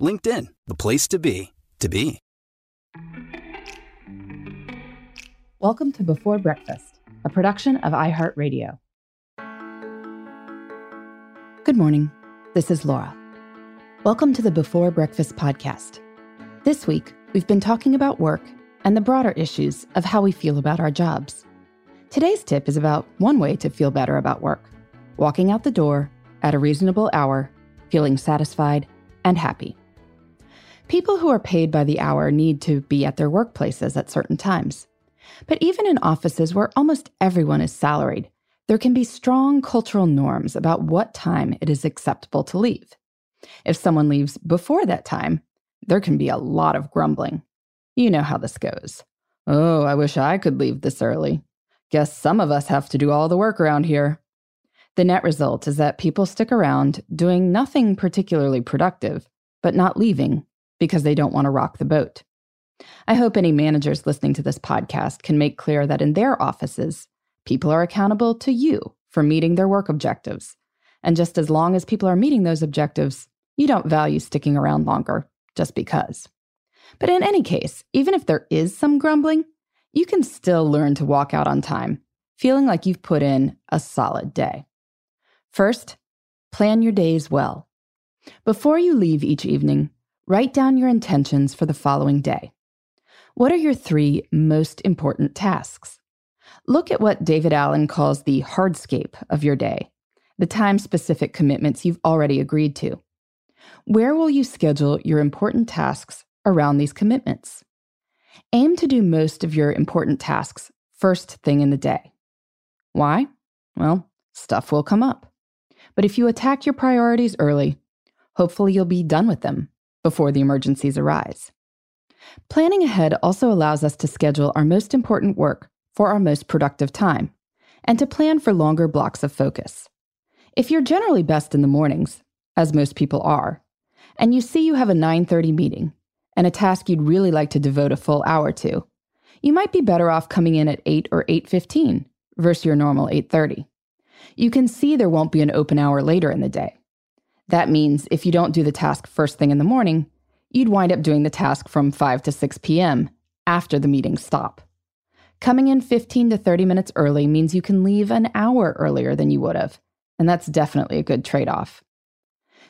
LinkedIn, the place to be, to be. Welcome to Before Breakfast, a production of iHeartRadio. Good morning. This is Laura. Welcome to the Before Breakfast podcast. This week, we've been talking about work and the broader issues of how we feel about our jobs. Today's tip is about one way to feel better about work walking out the door at a reasonable hour, feeling satisfied and happy. People who are paid by the hour need to be at their workplaces at certain times. But even in offices where almost everyone is salaried, there can be strong cultural norms about what time it is acceptable to leave. If someone leaves before that time, there can be a lot of grumbling. You know how this goes. Oh, I wish I could leave this early. Guess some of us have to do all the work around here. The net result is that people stick around doing nothing particularly productive, but not leaving because they don't want to rock the boat. I hope any managers listening to this podcast can make clear that in their offices, people are accountable to you for meeting their work objectives. And just as long as people are meeting those objectives, you don't value sticking around longer just because. But in any case, even if there is some grumbling, you can still learn to walk out on time, feeling like you've put in a solid day. First, plan your days well. Before you leave each evening, write down your intentions for the following day. What are your three most important tasks? Look at what David Allen calls the hardscape of your day, the time specific commitments you've already agreed to. Where will you schedule your important tasks around these commitments? Aim to do most of your important tasks first thing in the day. Why? Well, stuff will come up. But if you attack your priorities early, hopefully you'll be done with them before the emergencies arise. Planning ahead also allows us to schedule our most important work for our most productive time and to plan for longer blocks of focus. If you're generally best in the mornings, as most people are, and you see you have a 9:30 meeting and a task you'd really like to devote a full hour to, you might be better off coming in at 8 or 8:15 versus your normal 8:30 you can see there won't be an open hour later in the day. That means if you don't do the task first thing in the morning, you'd wind up doing the task from 5 to 6 p.m. after the meetings stop. Coming in 15 to 30 minutes early means you can leave an hour earlier than you would have, and that's definitely a good trade off.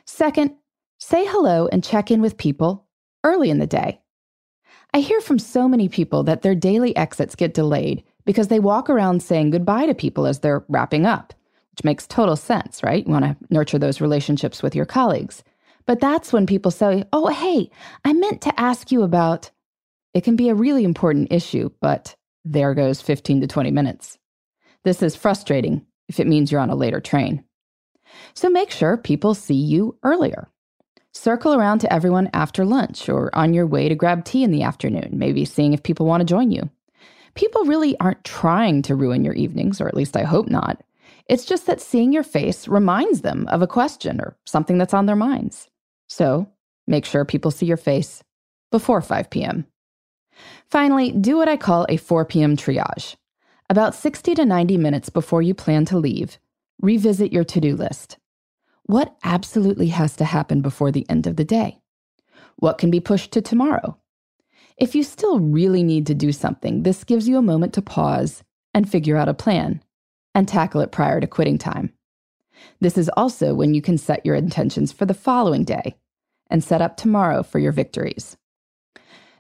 Second, say hello and check in with people early in the day. I hear from so many people that their daily exits get delayed because they walk around saying goodbye to people as they're wrapping up which makes total sense, right? You want to nurture those relationships with your colleagues. But that's when people say, oh, hey, I meant to ask you about. It can be a really important issue, but there goes 15 to 20 minutes. This is frustrating if it means you're on a later train. So make sure people see you earlier. Circle around to everyone after lunch or on your way to grab tea in the afternoon, maybe seeing if people want to join you. People really aren't trying to ruin your evenings, or at least I hope not. It's just that seeing your face reminds them of a question or something that's on their minds. So make sure people see your face before 5 p.m. Finally, do what I call a 4 p.m. triage. About 60 to 90 minutes before you plan to leave, revisit your to do list. What absolutely has to happen before the end of the day? What can be pushed to tomorrow? If you still really need to do something, this gives you a moment to pause and figure out a plan and tackle it prior to quitting time. This is also when you can set your intentions for the following day and set up tomorrow for your victories.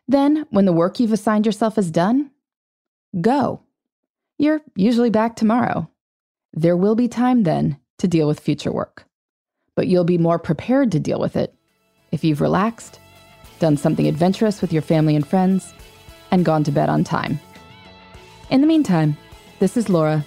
Then, when the work you've assigned yourself is done, go. You're usually back tomorrow. There will be time then to deal with future work, but you'll be more prepared to deal with it if you've relaxed, done something adventurous with your family and friends, and gone to bed on time. In the meantime, this is Laura.